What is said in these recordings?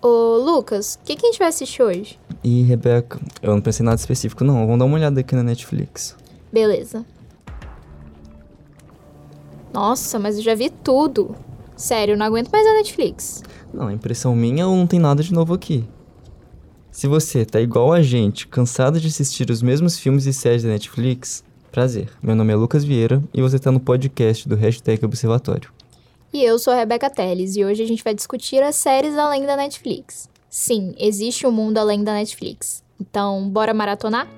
Ô, Lucas, o que, que a gente vai assistir hoje? E, Rebeca, eu não pensei em nada específico, não. Vamos dar uma olhada aqui na Netflix. Beleza. Nossa, mas eu já vi tudo. Sério, eu não aguento mais a Netflix. Não, impressão minha ou não tem nada de novo aqui. Se você tá igual a gente, cansado de assistir os mesmos filmes e séries da Netflix, prazer. Meu nome é Lucas Vieira e você tá no podcast do Hashtag Observatório. E eu sou a Rebeca Teles e hoje a gente vai discutir as séries além da Netflix. Sim, existe um mundo além da Netflix. Então, bora maratonar?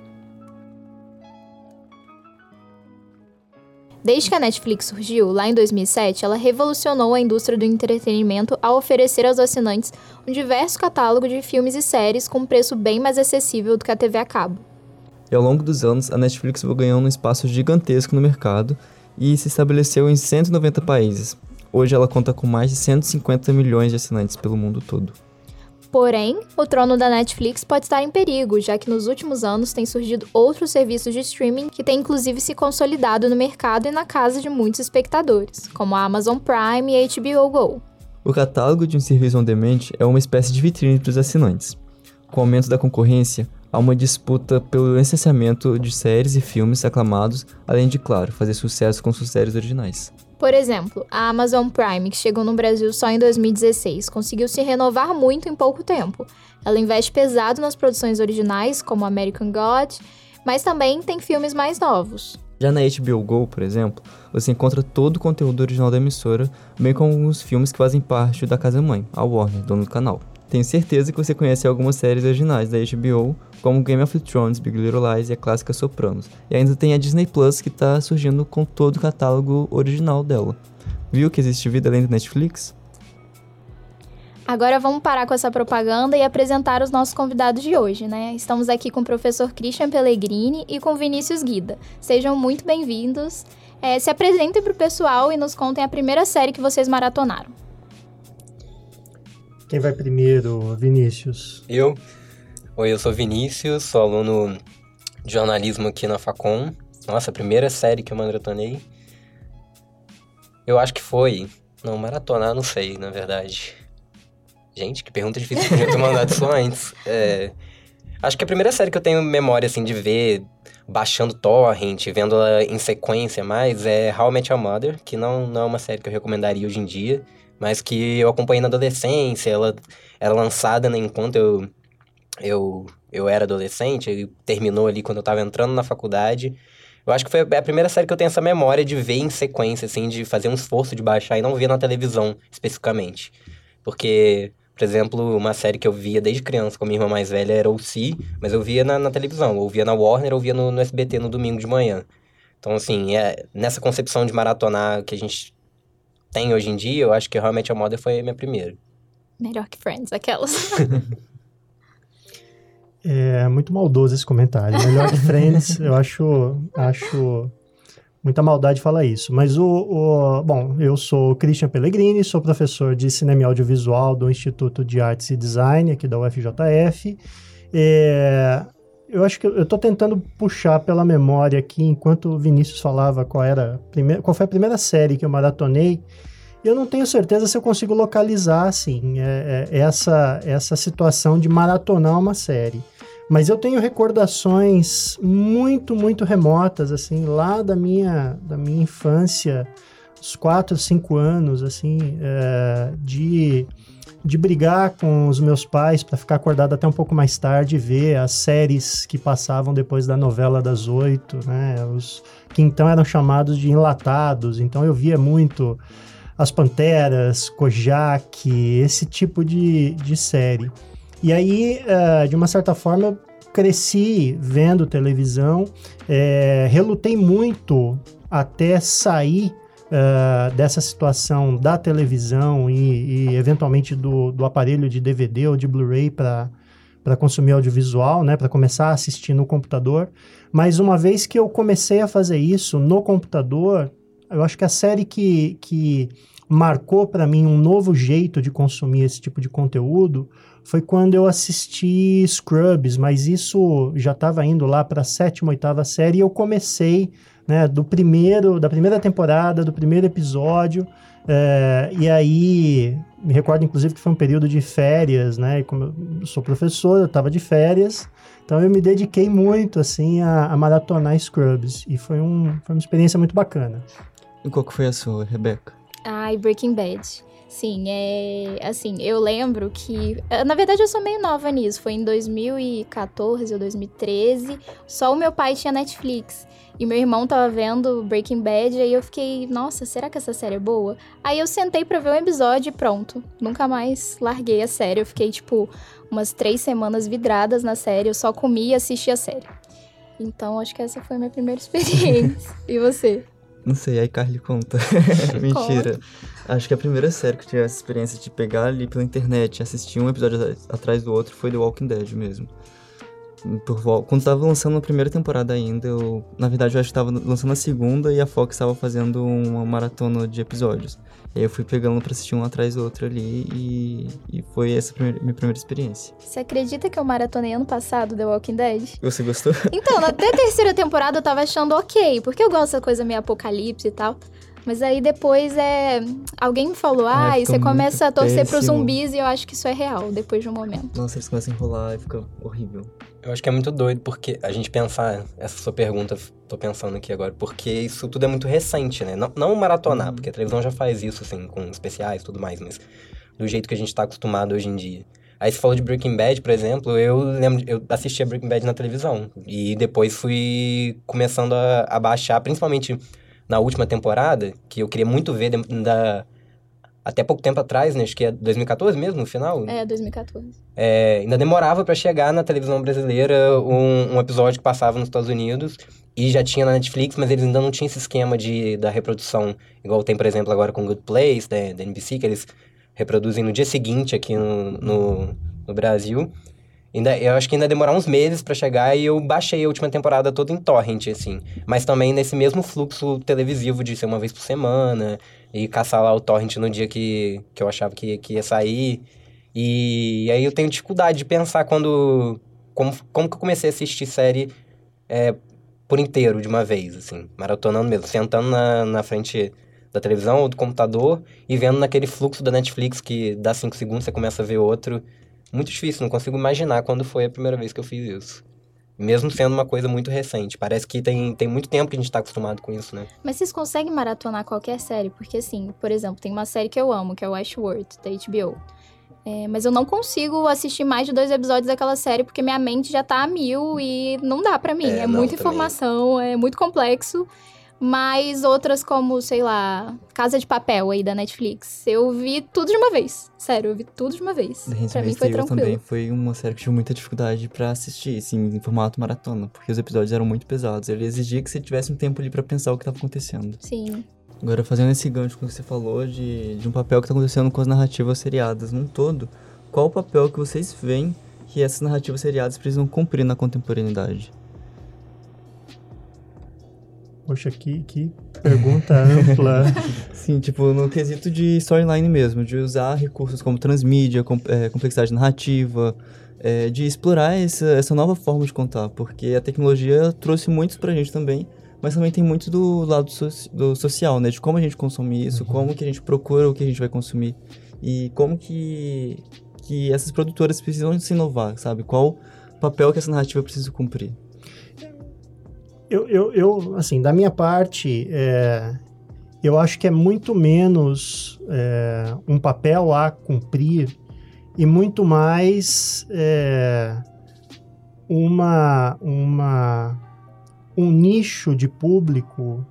Desde que a Netflix surgiu, lá em 2007, ela revolucionou a indústria do entretenimento ao oferecer aos assinantes um diverso catálogo de filmes e séries com um preço bem mais acessível do que a TV a cabo. E ao longo dos anos, a Netflix foi ganhando um espaço gigantesco no mercado e se estabeleceu em 190 países. Hoje ela conta com mais de 150 milhões de assinantes pelo mundo todo. Porém, o trono da Netflix pode estar em perigo, já que nos últimos anos têm surgido outros serviços de streaming que têm inclusive se consolidado no mercado e na casa de muitos espectadores, como a Amazon Prime e HBO Go. O catálogo de um serviço on demand é uma espécie de vitrine para os assinantes. Com o aumento da concorrência, há uma disputa pelo licenciamento de séries e filmes aclamados, além de, claro, fazer sucesso com suas séries originais. Por exemplo, a Amazon Prime, que chegou no Brasil só em 2016, conseguiu se renovar muito em pouco tempo. Ela investe pesado nas produções originais, como American God, mas também tem filmes mais novos. Já na HBO Go, por exemplo, você encontra todo o conteúdo original da emissora, bem como alguns filmes que fazem parte da casa-mãe, a Warner, dono do canal. Tenho certeza que você conhece algumas séries originais da HBO, como Game of Thrones, Big Little Lies e a clássica Sopranos. E ainda tem a Disney Plus que está surgindo com todo o catálogo original dela. Viu que existe vida além do Netflix? Agora vamos parar com essa propaganda e apresentar os nossos convidados de hoje, né? Estamos aqui com o professor Christian Pellegrini e com Vinícius Guida. Sejam muito bem-vindos. É, se apresentem para o pessoal e nos contem a primeira série que vocês maratonaram. Quem vai primeiro, Vinícius? Eu. Oi, eu sou Vinícius, sou aluno de jornalismo aqui na Facom. Nossa, a primeira série que eu maratonei. Eu acho que foi. Não, maratonar, não sei, na verdade. Gente, que pergunta difícil, podia ter mandado isso antes. É, acho que a primeira série que eu tenho memória, assim, de ver baixando torrent, vendo ela em sequência mais, é How I Met Your Mother, que não, não é uma série que eu recomendaria hoje em dia mas que eu acompanhei na adolescência, ela era lançada né, enquanto eu, eu, eu era adolescente, e terminou ali quando eu estava entrando na faculdade. Eu acho que foi a primeira série que eu tenho essa memória de ver em sequência, assim, de fazer um esforço de baixar e não ver na televisão, especificamente. Porque, por exemplo, uma série que eu via desde criança com a minha irmã mais velha era o Si, mas eu via na, na televisão, ou via na Warner, ou via no, no SBT no domingo de manhã. Então, assim, é, nessa concepção de maratonar que a gente tem hoje em dia, eu acho que realmente a moda foi a minha primeira. Melhor que Friends, aquelas. é muito maldoso esse comentário. Melhor que Friends, eu acho, acho muita maldade falar isso. Mas o, o, Bom, eu sou Christian Pellegrini, sou professor de cinema e audiovisual do Instituto de Artes e Design aqui da UFJF. É, eu acho que eu estou tentando puxar pela memória aqui, enquanto o Vinícius falava qual era primeira, qual foi a primeira série que eu maratonei. Eu não tenho certeza se eu consigo localizar assim é, é, essa essa situação de maratonar uma série. Mas eu tenho recordações muito muito remotas assim lá da minha da minha infância, uns 4, 5 anos assim, é, de de brigar com os meus pais para ficar acordado até um pouco mais tarde e ver as séries que passavam depois da novela das oito, né? Os que então eram chamados de enlatados. Então eu via muito as Panteras, Kojak, esse tipo de, de série. E aí, uh, de uma certa forma, eu cresci vendo televisão, é, relutei muito até sair uh, dessa situação da televisão e, e eventualmente do, do, aparelho de DVD ou de Blu-ray para consumir audiovisual, né, para começar a assistir no computador. Mas uma vez que eu comecei a fazer isso no computador, eu acho que a série que, que marcou para mim um novo jeito de consumir esse tipo de conteúdo foi quando eu assisti Scrubs, mas isso já estava indo lá para a sétima, oitava série e eu comecei né, do primeiro, da primeira temporada, do primeiro episódio. É, e aí me recordo, inclusive, que foi um período de férias, né? E como eu sou professor, eu estava de férias, então eu me dediquei muito, assim, a, a maratonar Scrubs. E foi, um, foi uma experiência muito bacana. E qual que foi a sua, Rebeca? Ai, Breaking Bad. Sim, é. Assim, eu lembro que. Eh, na verdade, eu sou meio nova nisso. Foi em 2014 ou 2013. Só o meu pai tinha Netflix. E meu irmão tava vendo Breaking Bad. E aí eu fiquei, nossa, será que essa série é boa? Aí eu sentei pra ver um episódio e pronto. Nunca mais larguei a série. Eu fiquei, tipo, umas três semanas vidradas na série. Eu só comia e assistia a série. Então, acho que essa foi a minha primeira experiência. e você? Não sei, aí Carly conta. Mentira. Acho que a primeira série que eu tive essa experiência de pegar ali pela internet e assistir um episódio atrás do outro foi The Walking Dead mesmo por, quando tava lançando a primeira temporada ainda, eu, na verdade eu acho que tava lançando a segunda e a Fox estava fazendo uma maratona de episódios. E aí eu fui pegando pra assistir um atrás do outro ali e, e foi essa primeira, minha primeira experiência. Você acredita que eu maratonei ano passado The Walking Dead? Você gostou? Então, até a terceira temporada eu tava achando ok, porque eu gosto dessa coisa meio apocalipse e tal. Mas aí depois é. Alguém me falou, ah, e você começa a torcer péssimo. pros zumbis e eu acho que isso é real, depois de um momento. Nossa, eles começam a enrolar e fica horrível. Eu acho que é muito doido, porque a gente pensar, essa sua pergunta, tô pensando aqui agora, porque isso tudo é muito recente, né? Não, não maratonar, uhum. porque a televisão já faz isso, assim, com especiais e tudo mais, mas do jeito que a gente tá acostumado hoje em dia. Aí você falou de Breaking Bad, por exemplo, eu lembro, eu assistia Breaking Bad na televisão. E depois fui começando a, a baixar, principalmente na última temporada, que eu queria muito ver da, até pouco tempo atrás, né? Acho que é 2014 mesmo, no final. É, 2014. É, ainda demorava para chegar na televisão brasileira um, um, episódio que passava nos Estados Unidos e já tinha na Netflix, mas eles ainda não tinham esse esquema de, da reprodução, igual tem, por exemplo, agora com Good Place, né, da NBC, que eles reproduzem no dia seguinte aqui no, no, no Brasil. Ainda, eu acho que ainda demorar uns meses para chegar e eu baixei a última temporada toda em torrent, assim. Mas também nesse mesmo fluxo televisivo de ser uma vez por semana e caçar lá o torrent no dia que, que eu achava que, que ia sair. E, e aí eu tenho dificuldade de pensar quando... Como, como que eu comecei a assistir série é, por inteiro, de uma vez, assim. Maratonando mesmo, sentando na, na frente da televisão ou do computador e vendo naquele fluxo da Netflix que dá cinco segundos, você começa a ver outro muito difícil, não consigo imaginar quando foi a primeira vez que eu fiz isso. Mesmo sendo uma coisa muito recente. Parece que tem, tem muito tempo que a gente tá acostumado com isso, né? Mas vocês conseguem maratonar qualquer série? Porque, assim, por exemplo, tem uma série que eu amo, que é o Ashworth, da HBO. É, mas eu não consigo assistir mais de dois episódios daquela série, porque minha mente já tá a mil e não dá para mim. É, é não, muita também. informação, é muito complexo. Mas outras como, sei lá, Casa de Papel aí da Netflix. Eu vi tudo de uma vez. Sério, eu vi tudo de uma vez. The pra mim foi tranquilo. também foi uma série que tive muita dificuldade para assistir, assim, em formato maratona. Porque os episódios eram muito pesados. Ele exigia que você tivesse um tempo ali para pensar o que tava acontecendo. Sim. Agora, fazendo esse gancho com o que você falou de, de um papel que tá acontecendo com as narrativas seriadas num todo, qual o papel que vocês veem que essas narrativas seriadas precisam cumprir na contemporaneidade? Poxa, que, que pergunta ampla. Sim, tipo, no quesito de storyline mesmo, de usar recursos como transmídia, com, é, complexidade narrativa, é, de explorar essa, essa nova forma de contar, porque a tecnologia trouxe muitos pra gente também, mas também tem muito do lado so, do social, né? De como a gente consome isso, uhum. como que a gente procura o que a gente vai consumir e como que, que essas produtoras precisam se inovar, sabe? Qual papel que essa narrativa precisa cumprir. Eu, eu, eu, assim, da minha parte, é, eu acho que é muito menos é, um papel a cumprir e muito mais é, uma, uma, um nicho de público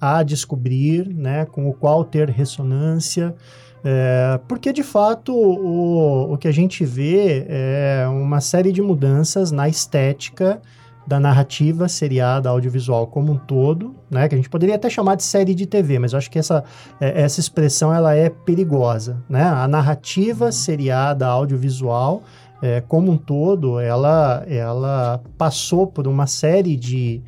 a descobrir, né, com o qual ter ressonância, é, porque de fato o, o que a gente vê é uma série de mudanças na estética da narrativa seriada audiovisual como um todo, né? Que a gente poderia até chamar de série de TV, mas eu acho que essa, é, essa expressão ela é perigosa, né? A narrativa uhum. seriada audiovisual é, como um todo, ela, ela passou por uma série de,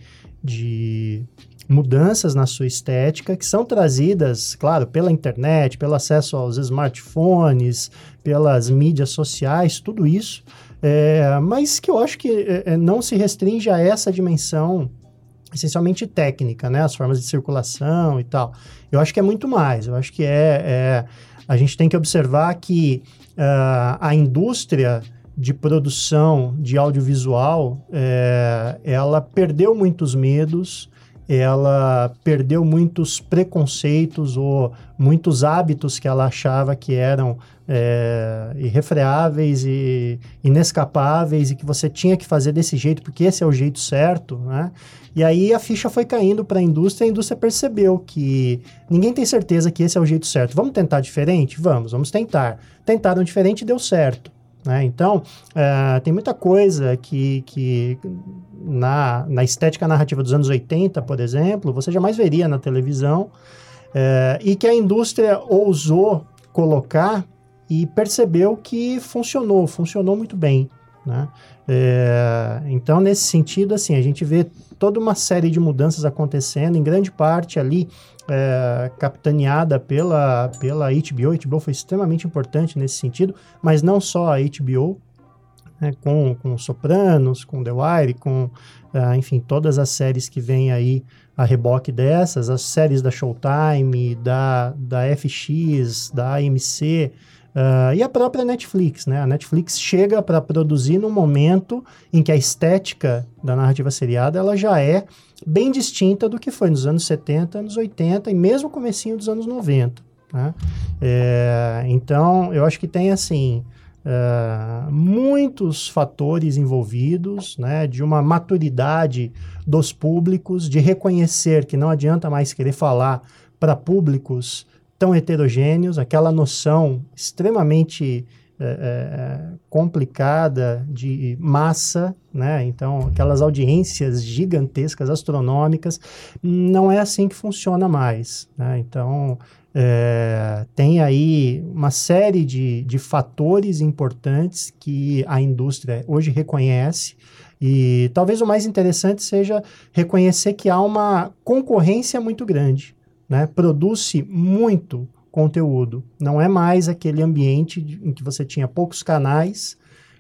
de mudanças na sua estética que são trazidas, claro, pela internet, pelo acesso aos smartphones, pelas mídias sociais, tudo isso é, mas que eu acho que é, é, não se restringe a essa dimensão essencialmente técnica, né? As formas de circulação e tal. Eu acho que é muito mais. Eu acho que é, é a gente tem que observar que uh, a indústria de produção de audiovisual, é, ela perdeu muitos medos, ela perdeu muitos preconceitos ou muitos hábitos que ela achava que eram é, irrefreáveis e inescapáveis e que você tinha que fazer desse jeito porque esse é o jeito certo, né? E aí a ficha foi caindo para a indústria, a indústria percebeu que ninguém tem certeza que esse é o jeito certo. Vamos tentar diferente? Vamos, vamos tentar. Tentaram diferente e deu certo. Né? Então, é, tem muita coisa que, que na, na estética narrativa dos anos 80, por exemplo, você jamais veria na televisão é, e que a indústria ousou colocar e percebeu que funcionou, funcionou muito bem. Né? É, então, nesse sentido, assim, a gente vê toda uma série de mudanças acontecendo, em grande parte ali é, capitaneada pela, pela HBO. A HBO foi extremamente importante nesse sentido, mas não só a HBO, né, com, com Sopranos, com The Wire, com, uh, enfim, todas as séries que vêm aí a reboque dessas, as séries da Showtime, da, da FX, da AMC, Uh, e a própria Netflix, né? A Netflix chega para produzir num momento em que a estética da narrativa seriada ela já é bem distinta do que foi nos anos 70, anos 80 e mesmo comecinho dos anos 90. Né? É, então, eu acho que tem assim uh, muitos fatores envolvidos, né? De uma maturidade dos públicos, de reconhecer que não adianta mais querer falar para públicos tão heterogêneos, aquela noção extremamente é, é, complicada de massa, né? Então, aquelas audiências gigantescas, astronômicas, não é assim que funciona mais. Né? Então, é, tem aí uma série de, de fatores importantes que a indústria hoje reconhece. E talvez o mais interessante seja reconhecer que há uma concorrência muito grande né? Produz-se muito conteúdo. Não é mais aquele ambiente em que você tinha poucos canais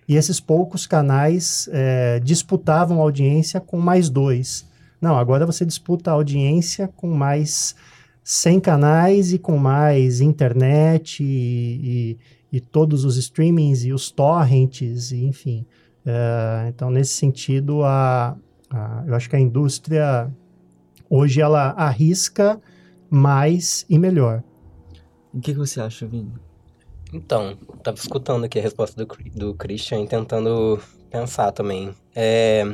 e esses poucos canais é, disputavam audiência com mais dois. Não, agora você disputa a audiência com mais 100 canais e com mais internet e, e, e todos os streamings e os torrents, e, enfim. É, então, nesse sentido, a, a, eu acho que a indústria hoje ela arrisca mais e melhor. O que, que você acha, Vini? Então, tava escutando aqui a resposta do, do Christian e tentando pensar também. É,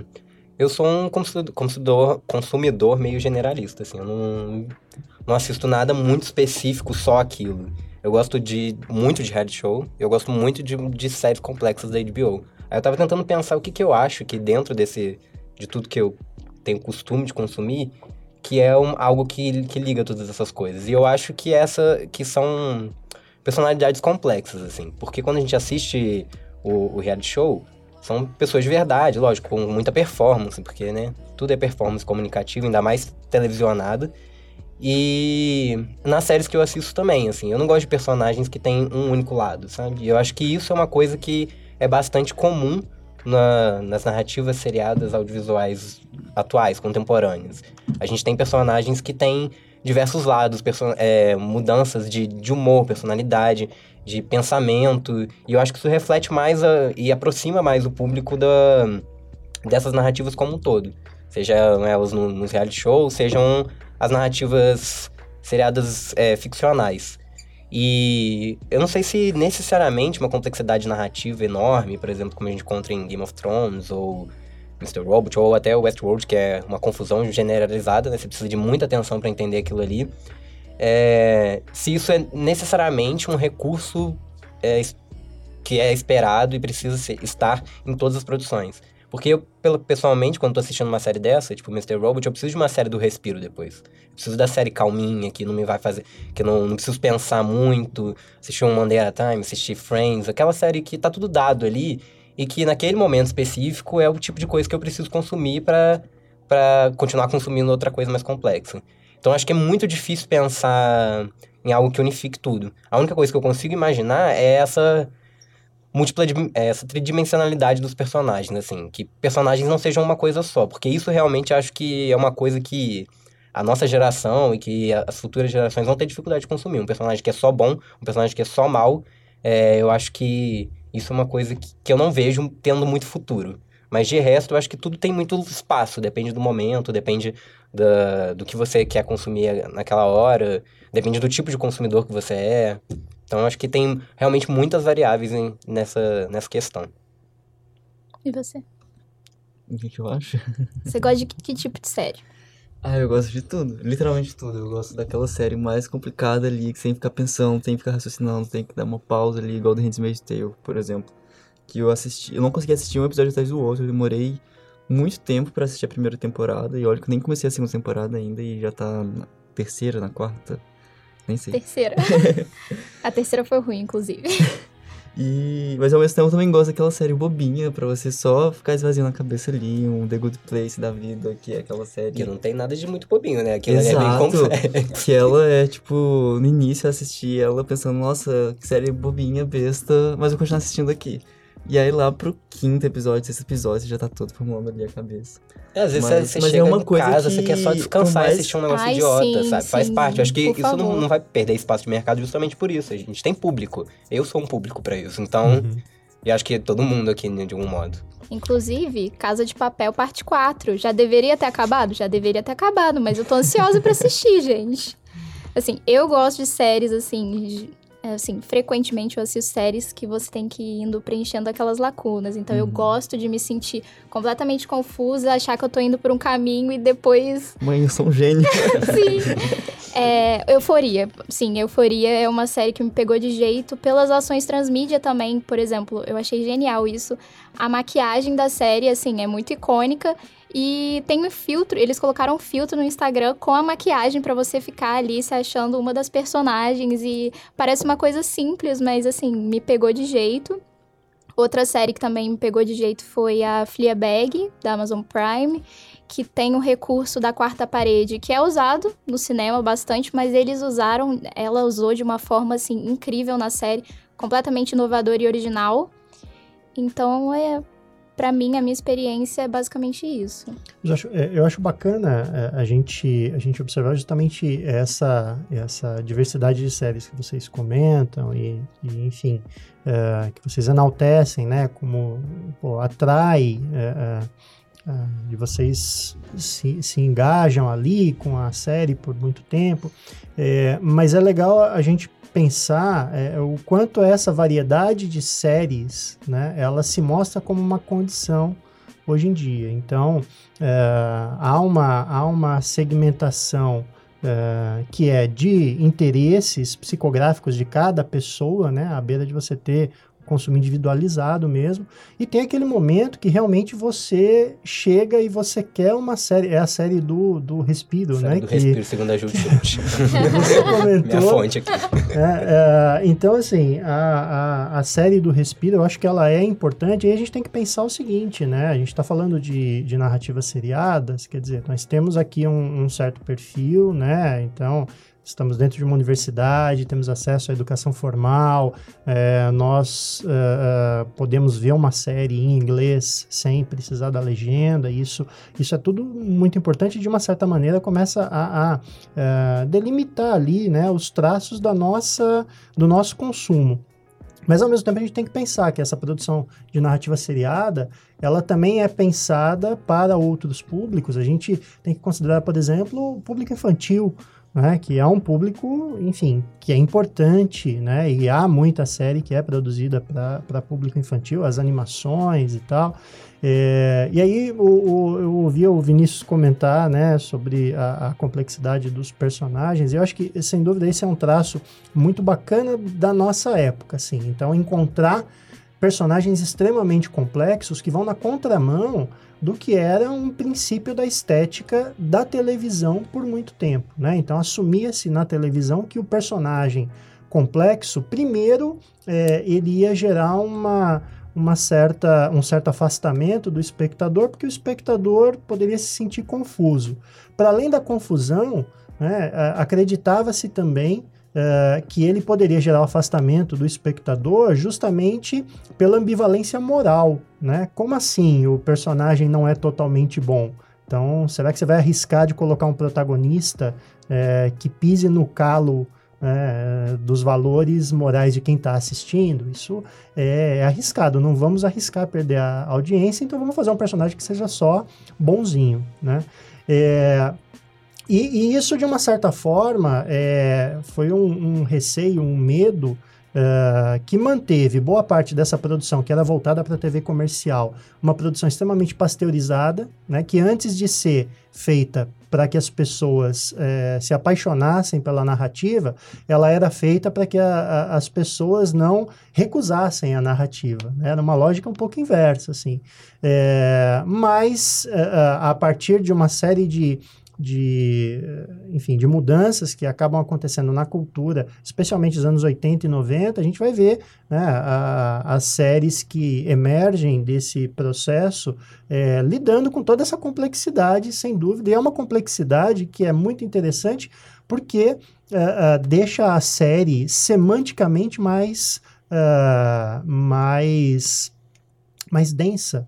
eu sou um consumidor, consumidor meio generalista, assim, eu não, não assisto nada muito específico, só aquilo. Eu gosto de muito de reality show, eu gosto muito de, de séries complexas da HBO. Aí eu tava tentando pensar o que, que eu acho que dentro desse de tudo que eu tenho costume de consumir, que é um, algo que, que liga todas essas coisas. E eu acho que essa que são personalidades complexas, assim. Porque quando a gente assiste o, o reality show, são pessoas de verdade, lógico, com muita performance, porque, né, tudo é performance comunicativa, ainda mais televisionada. E nas séries que eu assisto também, assim, eu não gosto de personagens que têm um único lado, sabe? E eu acho que isso é uma coisa que é bastante comum na, nas narrativas seriadas audiovisuais atuais, contemporâneas. A gente tem personagens que têm diversos lados, é, mudanças de, de humor, personalidade, de pensamento, e eu acho que isso reflete mais a, e aproxima mais o público da, dessas narrativas como um todo. Sejam elas no, nos reality shows, sejam as narrativas seriadas é, ficcionais. E eu não sei se necessariamente uma complexidade narrativa enorme, por exemplo, como a gente encontra em Game of Thrones ou Mr. Robot ou até Westworld, que é uma confusão generalizada, né? Você precisa de muita atenção para entender aquilo ali. É, se isso é necessariamente um recurso é, que é esperado e precisa ser, estar em todas as produções. Porque eu, pessoalmente, quando tô assistindo uma série dessa, tipo Mr. Robot, eu preciso de uma série do respiro depois. Eu preciso da série calminha, que não me vai fazer. que não, não preciso pensar muito. Assistir um Monday at a Time, assistir Friends, aquela série que tá tudo dado ali e que naquele momento específico é o tipo de coisa que eu preciso consumir para para continuar consumindo outra coisa mais complexa. Então acho que é muito difícil pensar em algo que unifique tudo. A única coisa que eu consigo imaginar é essa múltipla é, essa tridimensionalidade dos personagens, assim, que personagens não sejam uma coisa só, porque isso realmente acho que é uma coisa que a nossa geração e que as futuras gerações vão ter dificuldade de consumir. Um personagem que é só bom, um personagem que é só mal, é, eu acho que isso é uma coisa que, que eu não vejo tendo muito futuro. Mas de resto, eu acho que tudo tem muito espaço, depende do momento, depende da, do que você quer consumir naquela hora, depende do tipo de consumidor que você é. Então, eu acho que tem realmente muitas variáveis em, nessa, nessa questão. E você? O que, que eu acho? Você gosta de que, que tipo de série? Ah, eu gosto de tudo, literalmente tudo. Eu gosto daquela série mais complicada ali, que sem ficar pensando, tem que ficar raciocinando, tem que dar uma pausa ali, igual do Handmaid's Tale, por exemplo. Que eu assisti, eu não consegui assistir um episódio atrás do outro, eu demorei muito tempo para assistir a primeira temporada, e olha que eu nem comecei a segunda temporada ainda, e já tá na terceira, na quarta, nem sei. Terceira. a terceira foi ruim, inclusive. E, mas ao mesmo tempo eu também gosto daquela série bobinha, pra você só ficar esvaziando a cabeça ali, um The Good Place da vida, que é aquela série. Que não tem nada de muito bobinho, né? Aquilo Exato. é bem complexo. Que ela é, tipo, no início eu assisti ela pensando, nossa, que série bobinha, besta, mas eu vou continuar assistindo aqui. E aí lá pro quinto episódio, sexto episódio, você já tá todo formulando ali a cabeça. É, às vezes Mas- você mas é chega uma em coisa casa, que, você quer só descansar mais- e assistir um negócio Ai, idiota, sim, sabe? Faz sim, parte. Eu acho que isso não, não vai perder espaço de mercado justamente por isso. A gente tem público. Eu sou um público pra isso. Então, Uhum. e acho que todo mundo aqui, né, de algum modo. Inclusive, Casa de Papel parte 4. Já deveria ter acabado? Já deveria ter acabado, mas eu tô ansiosa pra assistir, gente. Assim, eu gosto de séries, assim, é, assim, frequentemente eu assisto séries que você tem que ir indo preenchendo aquelas lacunas. Então eu Uhum. gosto de me sentir completamente confusa, achar que eu tô indo por um caminho e depois Mãe, eu sou um gênio. Sim. É, Euforia. Sim, Euforia é uma série que me pegou de jeito pelas ações transmídia também, por exemplo. Eu achei genial isso. A maquiagem da série, assim, é muito icônica. E tem um filtro, eles colocaram um filtro no Instagram com a maquiagem pra você ficar ali se achando uma das personagens. E parece uma coisa simples, mas assim, me pegou de jeito. Outra série que também me pegou de jeito foi a Fleabag, da Amazon Prime que tem o recurso da quarta parede, que é usado no cinema bastante, mas eles usaram, ela usou de uma forma assim incrível na série, completamente inovadora e original. Então, é para mim a minha experiência é basicamente isso. Eu acho, é, eu acho bacana é, a gente, a gente observar justamente essa, essa diversidade de séries que vocês comentam e, e, enfim, é, que vocês enaltecem, né? Como pô, atrai, é, é, é, de vocês se, se engajam ali com a série por muito tempo. É, mas é legal a gente pensar é, o quanto essa variedade de séries, né? Ela se mostra como uma condição hoje em dia. Então, é, há, uma, há uma segmentação é, que é de interesses psicográficos de cada pessoa, né, à beira de você ter consumo individualizado mesmo, e tem aquele momento que realmente você chega e você quer uma série, é a série do, do Respiro, Série né, do que Respiro, segundo a Júlia você comentou. Minha fonte aqui. É, é, então, assim, a, a, a série do Respiro, eu acho que ela é importante, e a gente tem que pensar o seguinte, né? A gente está falando de, de narrativas seriadas, quer dizer, nós temos aqui um, um certo perfil, né? Então, estamos dentro de uma universidade, temos acesso à educação formal, é, nós é, é, podemos ver uma série em inglês sem precisar da legenda, isso, isso é tudo muito importante de uma certa maneira começa a, a é, delimitar ali né, os traços da nossa, do nosso consumo. Mas ao mesmo tempo a gente tem que pensar que essa produção de narrativa seriada, ela também é pensada para outros públicos. A gente tem que considerar, por exemplo, o público infantil, né, que é um público, enfim, que é importante, né, e há muita série que é produzida para público infantil, as animações e tal. É, e aí o, o, eu ouvi o Vinícius comentar, né, sobre a, a, complexidade dos personagens, e eu acho que, sem dúvida, esse é um traço muito bacana da nossa época, assim. Então, encontrar personagens extremamente complexos que vão na contramão do que era um princípio da estética da televisão por muito tempo, né? Então assumia-se na televisão que o personagem complexo, primeiro, é, ele ia gerar uma, uma certa, um certo afastamento do espectador, porque o espectador poderia se sentir confuso. Para além da confusão, né, acreditava-se também uh, que ele poderia gerar o afastamento do espectador justamente pela ambivalência moral, né? Como assim o personagem não é totalmente bom? Então, será que você vai arriscar de colocar um protagonista é, que pise no calo é, dos valores morais de quem está assistindo? Isso é, é, arriscado. Não vamos arriscar perder a audiência, então vamos fazer um personagem que seja só bonzinho, né? É, e, e, isso, de uma certa forma, é, foi um, um, receio, um medo uh, que manteve boa parte dessa produção, que era voltada para a TV comercial, uma produção extremamente pasteurizada, né, que antes de ser feita para que as pessoas é, se apaixonassem pela narrativa, ela era feita para que a, a, as pessoas não recusassem a narrativa. Né? Era uma lógica um pouco inversa, assim. É, mas, é, a partir de uma série de de, enfim, de mudanças que acabam acontecendo na cultura, especialmente nos anos 80 e 90, a gente vai ver né, a, as séries que emergem desse processo é, lidando com toda essa complexidade, sem dúvida, e é uma complexidade que é muito interessante porque é, é, deixa a série semanticamente mais, é, mais, mais densa.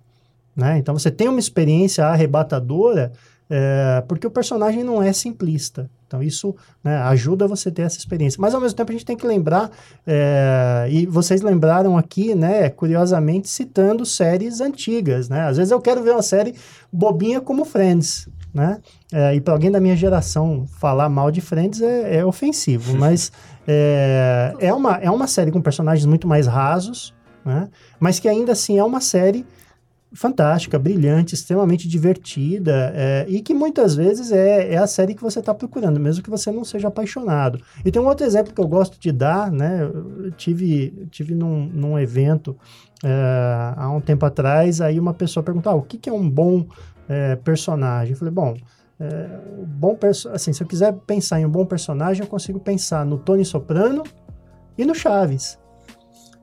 Né? Então você tem uma experiência arrebatadora é, porque o personagem não é simplista. Então, isso né, ajuda você a ter essa experiência. Mas, ao mesmo tempo, a gente tem que lembrar, é, e vocês lembraram aqui, né, curiosamente, citando séries antigas. Né? Às vezes eu quero ver uma série bobinha como Friends. Né? É, e para alguém da minha geração falar mal de Friends é, é ofensivo, mas é, é, uma, é uma série com personagens muito mais rasos, né? mas que ainda assim é uma série fantástica, brilhante, extremamente divertida é, e que muitas vezes é, é a série que você está procurando, mesmo que você não seja apaixonado. E tem um outro exemplo que eu gosto de dar, né? Eu tive, tive num, num evento é, há um tempo atrás, aí uma pessoa perguntou, ah, o que, que é um bom é, personagem? Eu falei, bom, é, bom assim, se eu quiser pensar em um bom personagem, eu consigo pensar no Tony Soprano e no Chaves.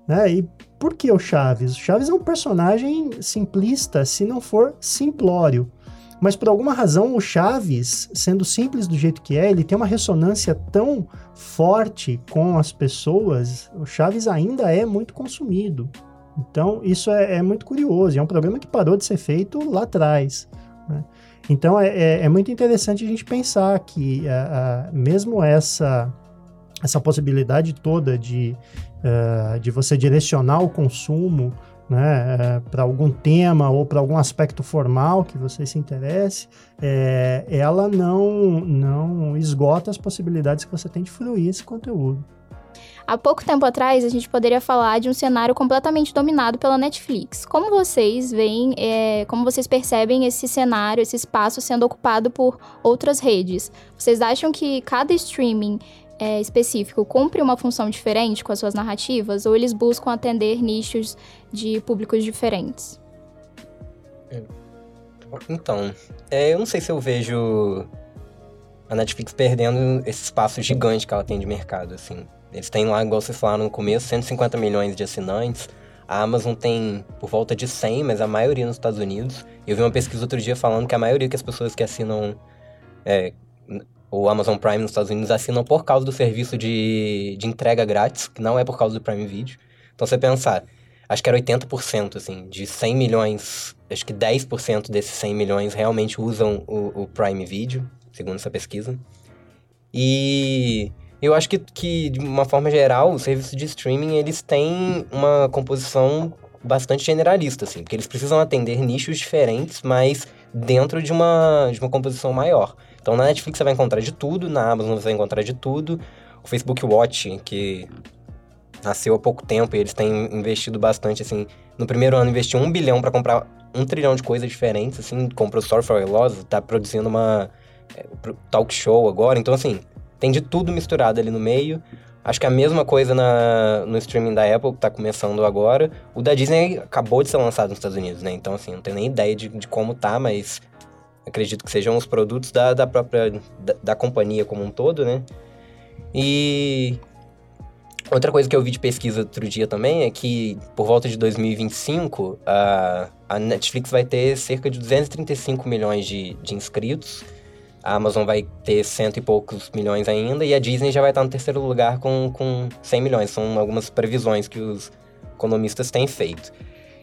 Né? E por que o Chaves? O Chaves é um personagem simplista, se não for simplório. Mas por alguma razão, o Chaves, sendo simples do jeito que é, ele tem uma ressonância tão forte com as pessoas, o Chaves ainda é muito consumido. Então, isso é, é muito curioso. É um programa que parou de ser feito lá atrás. Né? Então, é, é, é, muito interessante a gente pensar que, a, a, mesmo essa, essa possibilidade toda de, uh, de você direcionar o consumo né, uh, para algum tema ou para algum aspecto formal que você se interesse, é, ela não, não esgota as possibilidades que você tem de fruir esse conteúdo. Há pouco tempo atrás, a gente poderia falar de um cenário completamente dominado pela Netflix. Como vocês veem, é, como vocês percebem esse cenário, esse espaço sendo ocupado por outras redes? Vocês acham que cada streaming é, específico cumpre uma função diferente com as suas narrativas ou eles buscam atender nichos de públicos diferentes? É. Então, é, eu não sei se eu vejo a Netflix perdendo esse espaço gigante que ela tem de mercado, assim. Eles têm lá, igual vocês falaram no começo, 150 milhões de assinantes. A Amazon tem por volta de 100, mas a maioria nos Estados Unidos. Eu vi uma pesquisa outro dia falando que a maioria que as pessoas que assinam é, o Amazon Prime nos Estados Unidos assinam por causa do serviço de, de entrega grátis, que não é por causa do Prime Video. Então, você pensar, acho que era 80%, assim, de 100 milhões, acho que 10% desses 100 milhões realmente usam o, o, Prime Video, segundo essa pesquisa. E eu acho que, que, de uma forma geral, os serviços de streaming, eles têm uma composição bastante generalista, assim, porque eles precisam atender nichos diferentes, mas dentro de uma, de uma composição maior. Então na Netflix você vai encontrar de tudo, na Amazon você vai encontrar de tudo. O Facebook Watch, que nasceu há pouco tempo e eles têm investido bastante, assim. No primeiro ano investiu um bilhão para comprar um trilhão de coisas diferentes, assim. Comprou Story for Laws, tá produzindo uma é, talk show agora. Então, assim, tem de tudo misturado ali no meio. Acho que a mesma coisa na, no streaming da Apple, que tá começando agora. O da Disney acabou de ser lançado nos Estados Unidos, né? Então, assim, não tenho nem ideia de, de como tá, mas acredito que sejam os produtos da, da própria da, da, companhia como um todo, né? E outra coisa que eu vi de pesquisa outro dia também é que por volta de 2025 a, a Netflix vai ter cerca de 235 milhões de, de inscritos. a Amazon vai ter cento e poucos milhões ainda, e a Disney já vai estar no terceiro lugar com, com 100 milhões. São algumas previsões que os economistas têm feito.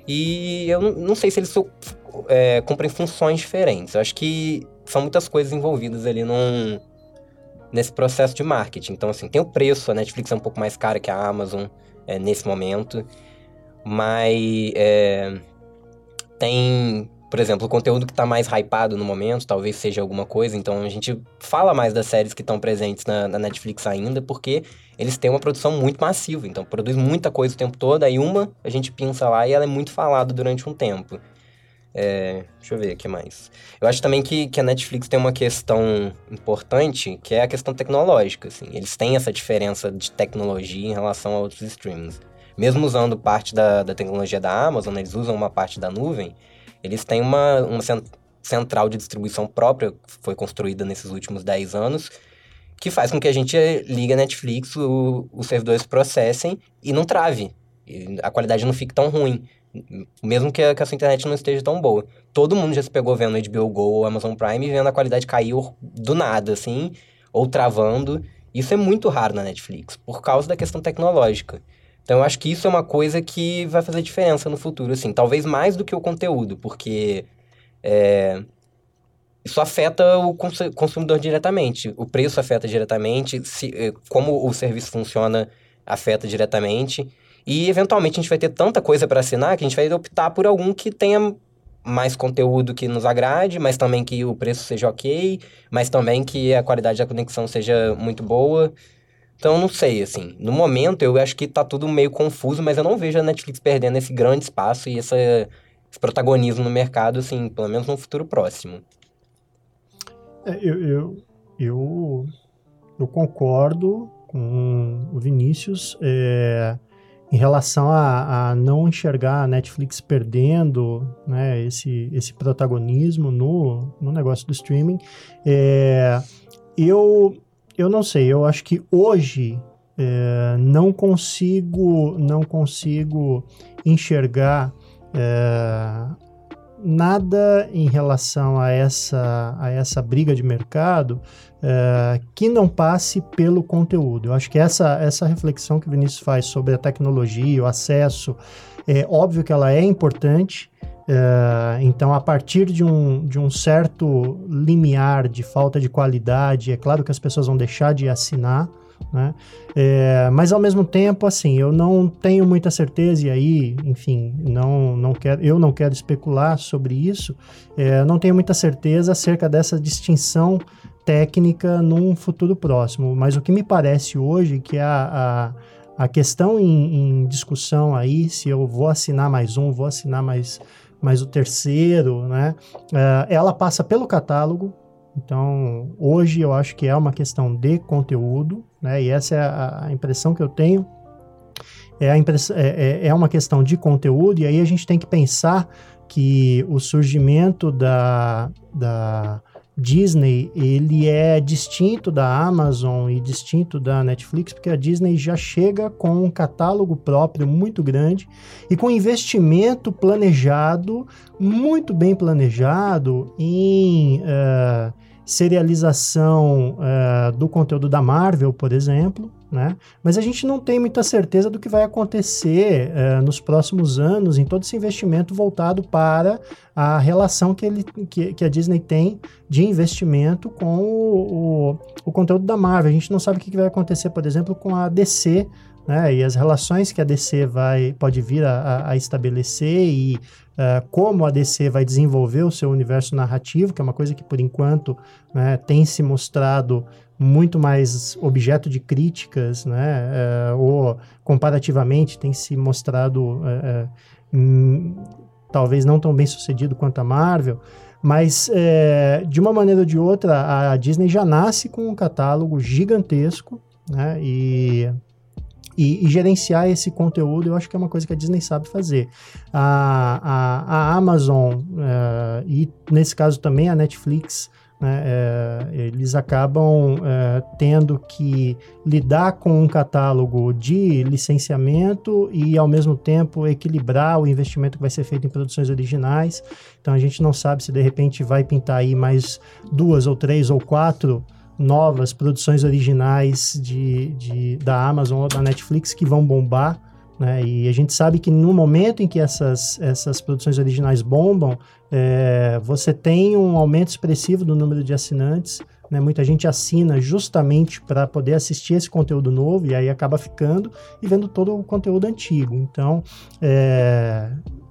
E eu não sei se eles é, cumprem funções diferentes. Eu acho que são muitas coisas envolvidas ali num, nesse processo de marketing. Então, assim, tem o preço, a Netflix é um pouco mais cara que a Amazon é, nesse momento, mas é, tem por exemplo, o conteúdo que está mais hypado no momento, talvez seja alguma coisa, então a gente fala mais das séries que estão presentes na, na, Netflix ainda, porque eles têm uma produção muito massiva, então produz muita coisa o tempo todo, aí uma a gente pinça lá e ela é muito falada durante um tempo. É, deixa eu ver o que mais. Eu acho também que, que a Netflix tem uma questão importante, que é a questão tecnológica. Assim. Eles têm essa diferença de tecnologia em relação a outros streamings. Mesmo usando parte da, da tecnologia da Amazon, eles usam uma parte da nuvem, eles têm uma, uma central de distribuição própria, que foi construída nesses últimos 10 anos, que faz com que a gente ligue a Netflix, os servidores processem e não trave. E a qualidade não fique tão ruim. Mesmo que a, que a, sua internet não esteja tão boa. Todo mundo já se pegou vendo HBO Go ou Amazon Prime e vendo a qualidade cair do nada, assim, ou travando. Isso é muito raro na Netflix, por causa da questão tecnológica. Então eu acho que isso é uma coisa que vai fazer diferença no futuro, assim, talvez mais do que o conteúdo, porque é, isso afeta o consumidor diretamente, o preço afeta diretamente, se, é, como o serviço funciona afeta diretamente, e eventualmente a gente vai ter tanta coisa para assinar que a gente vai optar por algum que tenha mais conteúdo que nos agrade, mas também que o preço seja ok, mas também que a qualidade da conexão seja muito boa. Então, não sei, assim. No momento, eu acho que tá tudo meio confuso, mas eu não vejo a Netflix perdendo esse grande espaço e essa, esse protagonismo no mercado, assim, pelo menos no futuro próximo. É, eu, eu, eu, eu, concordo com o Vinícius é, em relação a, a, não enxergar a Netflix perdendo né, esse, esse protagonismo no, no negócio do streaming. É, eu eu não sei, eu acho que hoje é, não consigo, não consigo enxergar é, nada em relação a essa, a essa briga de mercado é, que não passe pelo conteúdo. Eu acho que essa, essa reflexão que o Vinícius faz sobre a tecnologia, o acesso, é óbvio que ela é importante, é, então, a partir de um, de um certo limiar de falta de qualidade, é claro que as pessoas vão deixar de assinar, né? É, mas ao mesmo tempo, assim, eu não tenho muita certeza, e aí, enfim, não, não quero, eu não quero especular sobre isso, é, não tenho muita certeza acerca dessa distinção técnica num futuro próximo. Mas o que me parece hoje que a, a, a questão em, em discussão aí, se eu vou assinar mais um, vou assinar mais mas o terceiro, né? Uh, ela passa pelo catálogo. Então, hoje eu acho que é uma questão de conteúdo, né? E essa é a, impressão que eu tenho. É, a impress é, é, é uma questão de conteúdo, e aí a gente tem que pensar que o surgimento da, da Disney, ele é distinto da Amazon e distinto da Netflix, porque a Disney já chega com um catálogo próprio muito grande e com investimento planejado, muito bem planejado em uh, serialização uh, do conteúdo da Marvel, por exemplo, né? Mas a gente não tem muita certeza do que vai acontecer uh, nos próximos anos em todo esse investimento voltado para a relação que, ele, que, que a Disney tem de investimento com o, o, o, conteúdo da Marvel. A gente não sabe o que vai acontecer, por exemplo, com a DC, né? E as relações que a DC vai, pode vir a, a estabelecer e uh, como a DC vai desenvolver o seu universo narrativo, que é uma coisa que, por enquanto, né, tem se mostrado muito mais objeto de críticas, né? É, ou comparativamente tem se mostrado é, hum, talvez não tão bem sucedido quanto a Marvel, mas é, de uma maneira ou de outra a Disney já nasce com um catálogo gigantesco, né? E e, e, gerenciar esse conteúdo, eu acho que é uma coisa que a Disney sabe fazer. A, a, a Amazon, uh, e nesse caso também a Netflix, né, é, eles acabam é, tendo que lidar com um catálogo de licenciamento e, ao mesmo tempo, equilibrar o investimento que vai ser feito em produções originais. Então, a gente não sabe se de repente vai pintar aí mais duas ou três ou quatro novas produções originais de, de da Amazon ou da Netflix que vão bombar. Né? E a gente sabe que no momento em que essas, essas produções originais bombam, é, você tem um aumento expressivo do número de assinantes. Né? Muita gente assina justamente para poder assistir esse conteúdo novo e aí acaba ficando e vendo todo o conteúdo antigo. Então, é,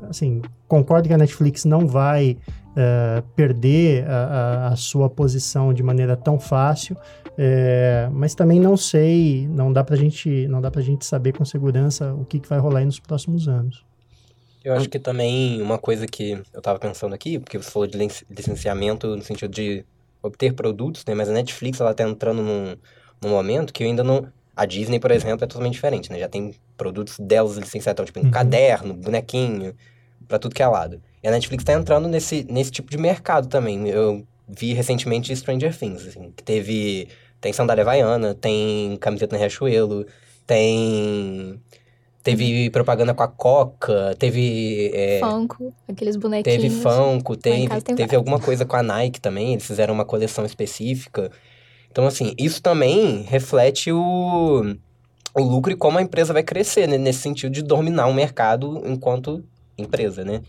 assim, concordo que a Netflix não vai é, perder a, a, a, sua posição de maneira tão fácil, é, mas também não sei, não dá para gente, não dá para gente saber com segurança o que, que vai rolar aí nos próximos anos. Eu acho que também uma coisa que eu estava pensando aqui, porque você falou de licenciamento no sentido de obter produtos, né? Mas a Netflix, ela tá entrando num, num momento que eu ainda não... A Disney, por exemplo, é totalmente diferente, né? Já tem produtos delas licenciados, então, tipo, um uhum. caderno, bonequinho, para tudo que é lado. E a Netflix tá entrando nesse, nesse tipo de mercado também. Eu vi recentemente Stranger Things, assim, que teve... Tem sandália havaiana, tem camiseta na Riachuelo, tem Teve propaganda com a Coca, teve. É, Funko, aqueles bonequinhos. Teve Funko, teve, teve alguma coisa com a Nike também, eles fizeram uma coleção específica. Então, assim, isso também reflete o, o lucro e como a empresa vai crescer, né? Nesse sentido de dominar o mercado enquanto empresa, né?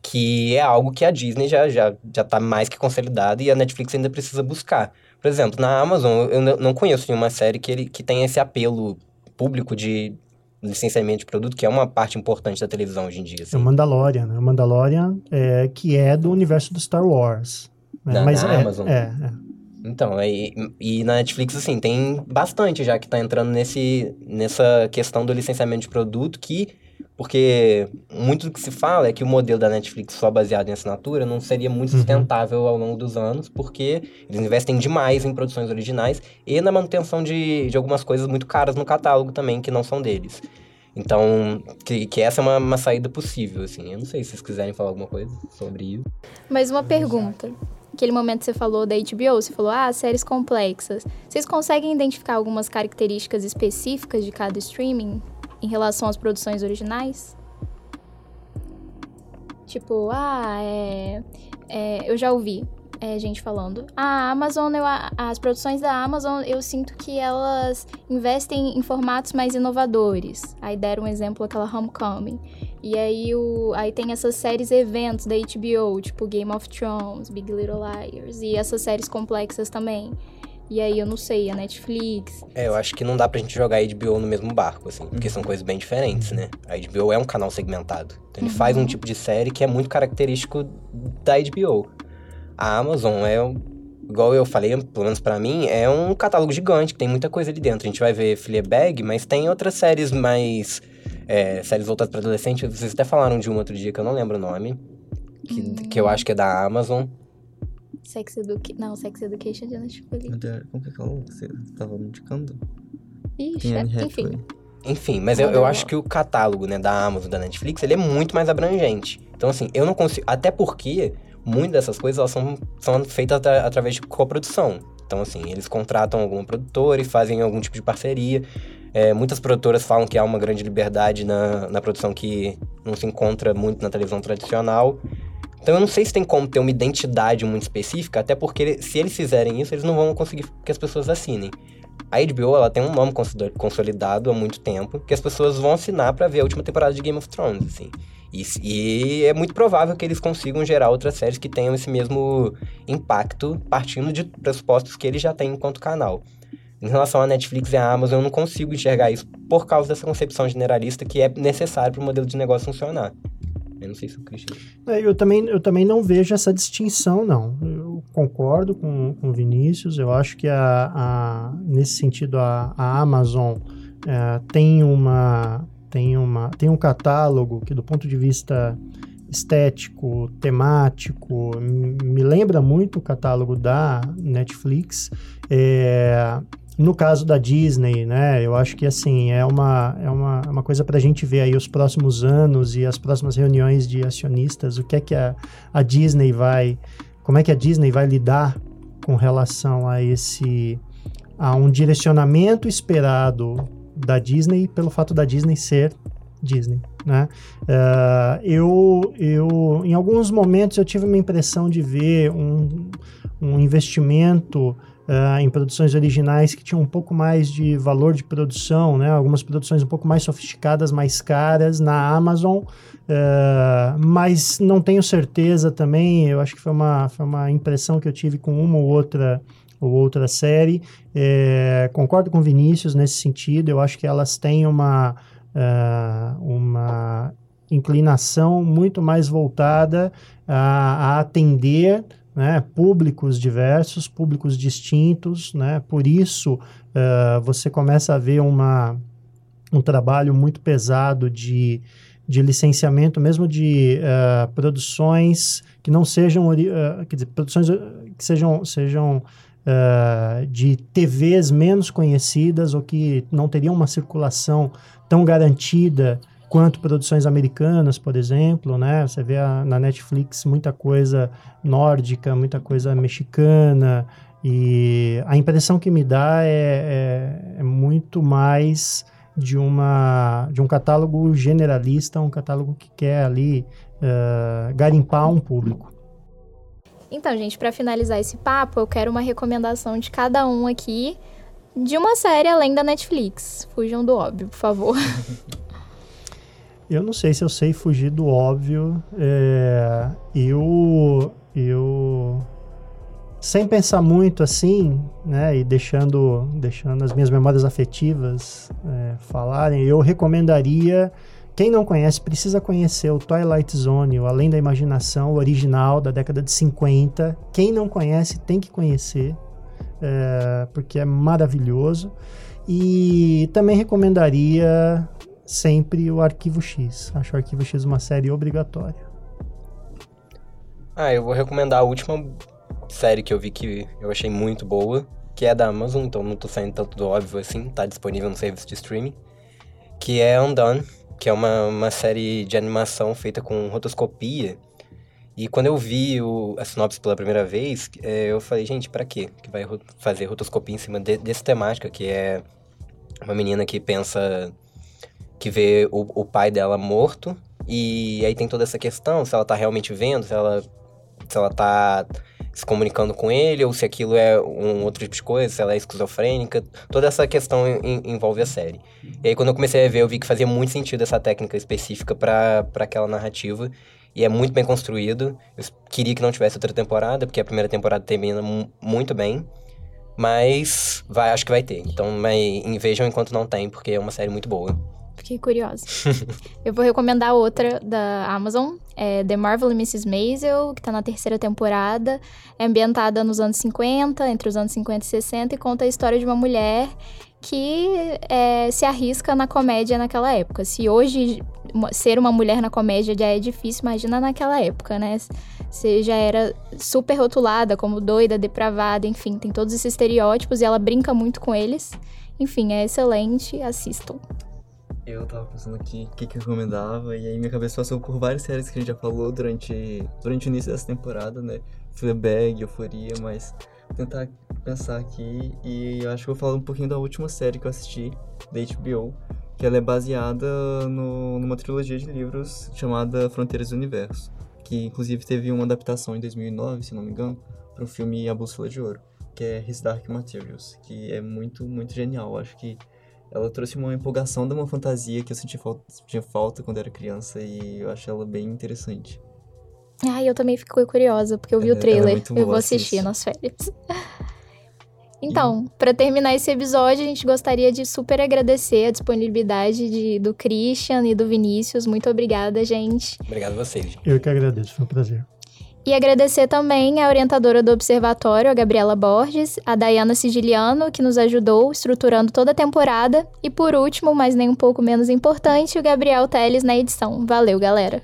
Que é algo que a Disney já, já, já tá mais que consolidada e a Netflix ainda precisa buscar. Por exemplo, na Amazon, eu não conheço nenhuma série que, ele, que tenha esse apelo público de licenciamento de produto, que é uma parte importante da televisão hoje em dia. Assim. É o Mandalorian, né? O Mandalorian, é, que é do universo do Star Wars. Né? Da, Mas é, Amazon. É, é. Então, e, e na Netflix, assim, tem bastante já que está entrando nesse, nessa questão do licenciamento de produto que porque muito do que se fala é que o modelo da Netflix só baseado em assinatura não seria muito uhum. sustentável uhum. ao longo dos anos, porque eles investem demais em produções originais e na manutenção de, de algumas coisas muito caras no catálogo também, que não são deles. Então, que, que essa é uma, uma saída possível, assim. Eu não sei se vocês quiserem falar alguma coisa sobre isso. Mais uma pergunta. Aquele momento que você falou da HBO, você falou, ah, séries complexas. Vocês conseguem identificar algumas características específicas de cada streaming? Em relação às produções originais? Tipo, ah, é, é, eu já ouvi é, gente falando. A Amazon, eu, as produções da Amazon, eu sinto que elas investem em formatos mais inovadores. Aí deram um exemplo aquela Homecoming. E aí, o, aí tem essas séries eventos da HBO, tipo Game of Thrones, Big Little Liars, e essas séries complexas também. E aí eu não sei, a Netflix. É, eu acho que não dá pra gente jogar a HBO no mesmo barco, assim, porque são coisas bem diferentes, né? A HBO é um canal segmentado. Então ele uhum. faz um tipo de série que é muito característico da HBO. A Amazon é, igual eu falei, pelo menos para mim, é um catálogo gigante, que tem muita coisa ali dentro. A gente vai ver Fleabag, mas tem outras séries mais. É, séries voltadas para adolescente. Vocês até falaram de uma outro dia que eu não lembro o nome. Que, hum. que eu acho que é da Amazon. Sex Education. Não, Sex Education de Netflix. Como que é que você tava indicando? Ixi, é, enfim. Enfim, mas eu, eu acho que o catálogo, né, da Amazon, da Netflix, ele é muito mais abrangente. Então, assim, eu não consigo... Até porque muitas dessas coisas, elas são, são feitas atra, através de coprodução. Então, assim, eles contratam algum produtor e fazem algum tipo de parceria. É, muitas produtoras falam que há uma grande liberdade na, na produção que não se encontra muito na televisão tradicional. Então eu não sei se tem como ter uma identidade muito específica, até porque se eles fizerem isso, eles não vão conseguir que as pessoas assinem. A HBO ela tem um nome consolidado há muito tempo, que as pessoas vão assinar para ver a última temporada de Game of Thrones, assim. E, e, é muito provável que eles consigam gerar outras séries que tenham esse mesmo impacto, partindo de pressupostos que eles já têm enquanto canal. Em relação à Netflix e à Amazon, eu não consigo enxergar isso por causa dessa concepção generalista que é necessário para o modelo de negócio funcionar. Eu não sei se o Christian. É, eu, também, eu também não vejo essa distinção, não. Eu concordo com, com o Vinícius. Eu acho que a, a nesse sentido a, a Amazon é, tem, uma, tem, uma, tem um catálogo que, do ponto de vista estético, temático, me lembra muito o catálogo da Netflix. É, no caso da Disney, né, eu acho que assim é uma, é uma, é uma coisa para a gente ver aí os próximos anos e as próximas reuniões de acionistas, o que é que a, a Disney vai, como é que a Disney vai lidar com relação a esse a um direcionamento esperado da Disney pelo fato da Disney ser Disney, né? Uh, eu, eu, em alguns momentos eu tive uma impressão de ver um, um investimento uh, em produções originais que tinham um pouco mais de valor de produção, né? Algumas produções um pouco mais sofisticadas, mais caras na Amazon, uh, mas não tenho certeza também. Eu acho que foi uma, foi uma impressão que eu tive com uma ou outra ou outra série. É, concordo com Vinícius nesse sentido. Eu acho que elas têm uma uh, uma inclinação muito mais voltada a, a atender né, públicos diversos, públicos distintos, né, por isso uh, você começa a ver uma, um trabalho muito pesado de, de licenciamento, mesmo de uh, produções que não sejam, uh, quer dizer, produções que sejam, sejam de TVs menos conhecidas ou que não teriam uma circulação tão garantida quanto produções americanas, por exemplo, né? Você vê a, na Netflix muita coisa nórdica, muita coisa mexicana, e a impressão que me dá é, é, é muito mais de, uma, de um catálogo generalista, um catálogo que quer ali uh, garimpar um público. Então, gente, para finalizar esse papo, eu quero uma recomendação de cada um aqui de uma série além da Netflix. Fujam do óbvio, por favor. Eu não sei se eu sei fugir do óbvio. É, eu, eu, sem pensar muito assim, né, e deixando, deixando as minhas memórias afetivas é, falarem, eu recomendaria. Quem não conhece, precisa conhecer o Twilight Zone, o Além da Imaginação, o original da década de 50. Quem não conhece, tem que conhecer é, porque é maravilhoso. E também recomendaria sempre o Arquivo X. Acho o Arquivo X uma série obrigatória. Ah, eu vou recomendar a última série que eu vi que eu achei muito boa, que é da Amazon, então não tô saindo tanto do óbvio assim, tá disponível no serviço de streaming, que é Undone, que é uma, uma série de animação feita com rotoscopia e quando eu vi o, a sinopse pela primeira vez, é, eu falei, gente, para quê? Que vai fazer rotoscopia em cima de, desse temática, que é uma menina que pensa que vê o, o, pai dela morto, e aí tem toda essa questão, se ela tá realmente vendo, se ela, se ela tá se comunicando com ele, ou se aquilo é um outro tipo de coisa, se ela é esquizofrênica. Toda essa questão envolve a série. E aí, quando eu comecei a ver, eu vi que fazia muito sentido essa técnica específica para aquela narrativa e é muito bem construído. Eu queria que não tivesse outra temporada, porque a primeira temporada termina muito bem. Mas vai, acho que vai ter. Então, mas, vejam enquanto não tem, porque é uma série muito boa. Fiquei curiosa. eu vou recomendar outra da Amazon, é The Marvel e Mrs. Maisel, que tá na terceira temporada. É ambientada nos anos 50, entre os anos 50 e 60, e conta a história de uma mulher que é, se arrisca na comédia naquela época. Se hoje ser uma mulher na comédia já é difícil, imagina naquela época, né? Você já era super rotulada como doida, depravada, enfim, tem todos esses estereótipos e ela brinca muito com eles. Enfim, é excelente, assistam. Eu tava pensando aqui o que, que eu recomendava, e aí minha cabeça passou por várias séries que a gente já falou durante, durante o início dessa temporada, né? Fleabag, Euforia, mas tentar pensar aqui e eu acho que vou falar um pouquinho da última série que eu assisti, da HBO, que ela é baseada no, numa trilogia de livros chamada Fronteiras do Universo, que inclusive teve uma adaptação em 2009, se não me engano, para o filme A Bússola de Ouro, que é His Dark Materials, que é muito, muito genial. Eu acho que ela trouxe uma empolgação de uma fantasia que eu senti falta, tinha falta quando era criança e eu acho ela bem interessante. Ai, eu também fiquei curiosa, porque eu vi é, o trailer. É eu vou assistir isso. nas férias. Então, para terminar esse episódio, a gente gostaria de super agradecer a disponibilidade de, do Christian e do Vinícius. Muito obrigada, gente. Obrigado a vocês. Eu que agradeço, foi um prazer. E agradecer também a orientadora do Observatório, a Gabriela Borges, a Dayana Sigiliano, que nos ajudou estruturando toda a temporada. E por último, mas nem um pouco menos importante, o Gabriel Teles na edição. Valeu, galera!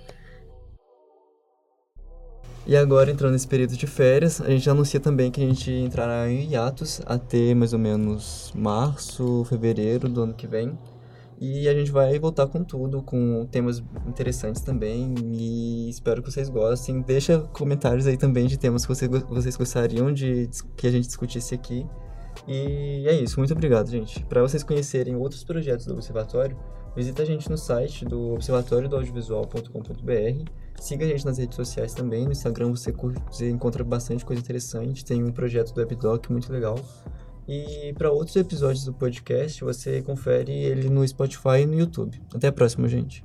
E agora, entrando nesse período de férias, a gente anuncia também que a gente entrará em hiatos até mais ou menos março, fevereiro do ano que vem. E a gente vai voltar com tudo, com temas interessantes também. E espero que vocês gostem. Deixa comentários aí também de temas que vocês, gostariam de que a gente discutisse aqui. E é isso. Muito obrigado, gente. Para vocês conhecerem outros projetos do Observatório, visita a gente no site do observatório do audiovisual.com.br. Siga a gente nas redes sociais também. No Instagram você, você encontra bastante coisa interessante. Tem um projeto do WebDoc muito legal. E para outros episódios do podcast, você confere ele no Spotify e no YouTube. Até a próxima, gente.